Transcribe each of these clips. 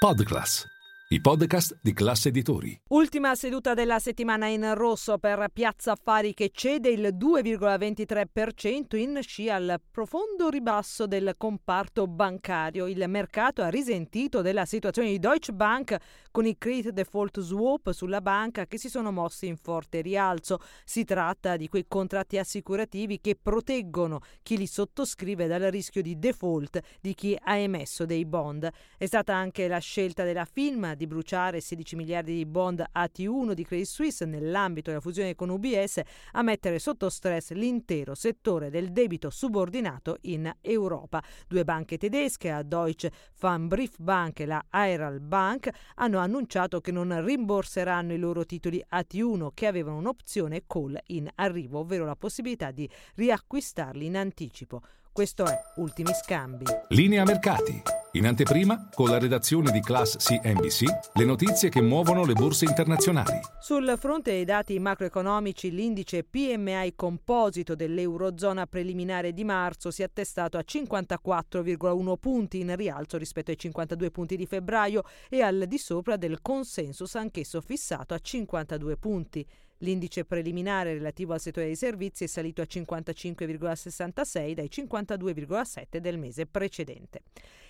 Podcast. I podcast di classe editori. Ultima seduta della settimana in rosso per Piazza Affari che cede il 2,23% in scia al profondo ribasso del comparto bancario. Il mercato ha risentito della situazione di Deutsche Bank con i credit default swap sulla banca che si sono mossi in forte rialzo. Si tratta di quei contratti assicurativi che proteggono chi li sottoscrive dal rischio di default di chi ha emesso dei bond. È stata anche la scelta della firma di bruciare 16 miliardi di bond AT1 di Credit Suisse nell'ambito della fusione con UBS a mettere sotto stress l'intero settore del debito subordinato in Europa. Due banche tedesche, la Deutsche Pfandbriefbank e la Aeral Bank, hanno annunciato che non rimborseranno i loro titoli AT1 che avevano un'opzione call in arrivo, ovvero la possibilità di riacquistarli in anticipo. Questo è Ultimi Scambi. Linea Mercati. In anteprima, con la redazione di Class CNBC, le notizie che muovono le borse internazionali. Sul fronte dei dati macroeconomici, l'indice PMI composito dell'Eurozona preliminare di marzo si è attestato a 54,1 punti in rialzo rispetto ai 52 punti di febbraio e al di sopra del consensus anch'esso fissato a 52 punti. L'indice preliminare relativo al settore dei servizi è salito a 55,66 dai 52,7 del mese precedente.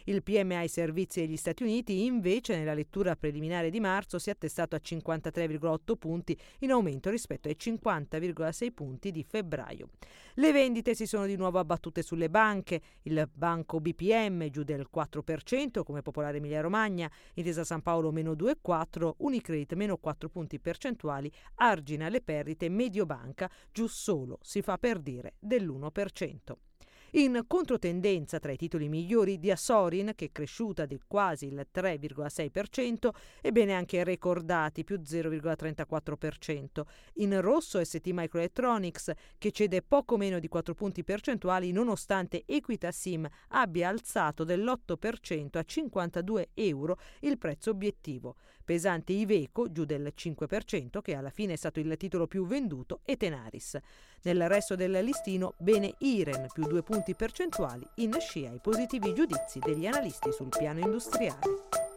Il PMI servizi degli Stati Uniti invece nella lettura preliminare di marzo si è attestato a 53,8 punti in aumento rispetto ai 50,6 punti di febbraio. Le vendite si sono di nuovo abbattute sulle banche, il banco BPM giù del 4% come Popolare Emilia Romagna, Intesa San Paolo meno 2,4, Unicredit meno 4 punti percentuali, Argina le perdite, Mediobanca giù solo, si fa per dire, dell'1%. In controtendenza tra i titoli migliori di Asorin, che è cresciuta di quasi il 3,6%, e bene anche Recordati, più 0,34%. In rosso ST Microelectronics, che cede poco meno di 4 punti percentuali, nonostante Equita Sim abbia alzato dell'8% a 52 euro il prezzo obiettivo. Pesante Iveco, giù del 5%, che alla fine è stato il titolo più venduto, e Tenaris. Nel resto del listino, bene Iren, più 2 punti punti percentuali in scia ai positivi giudizi degli analisti sul piano industriale.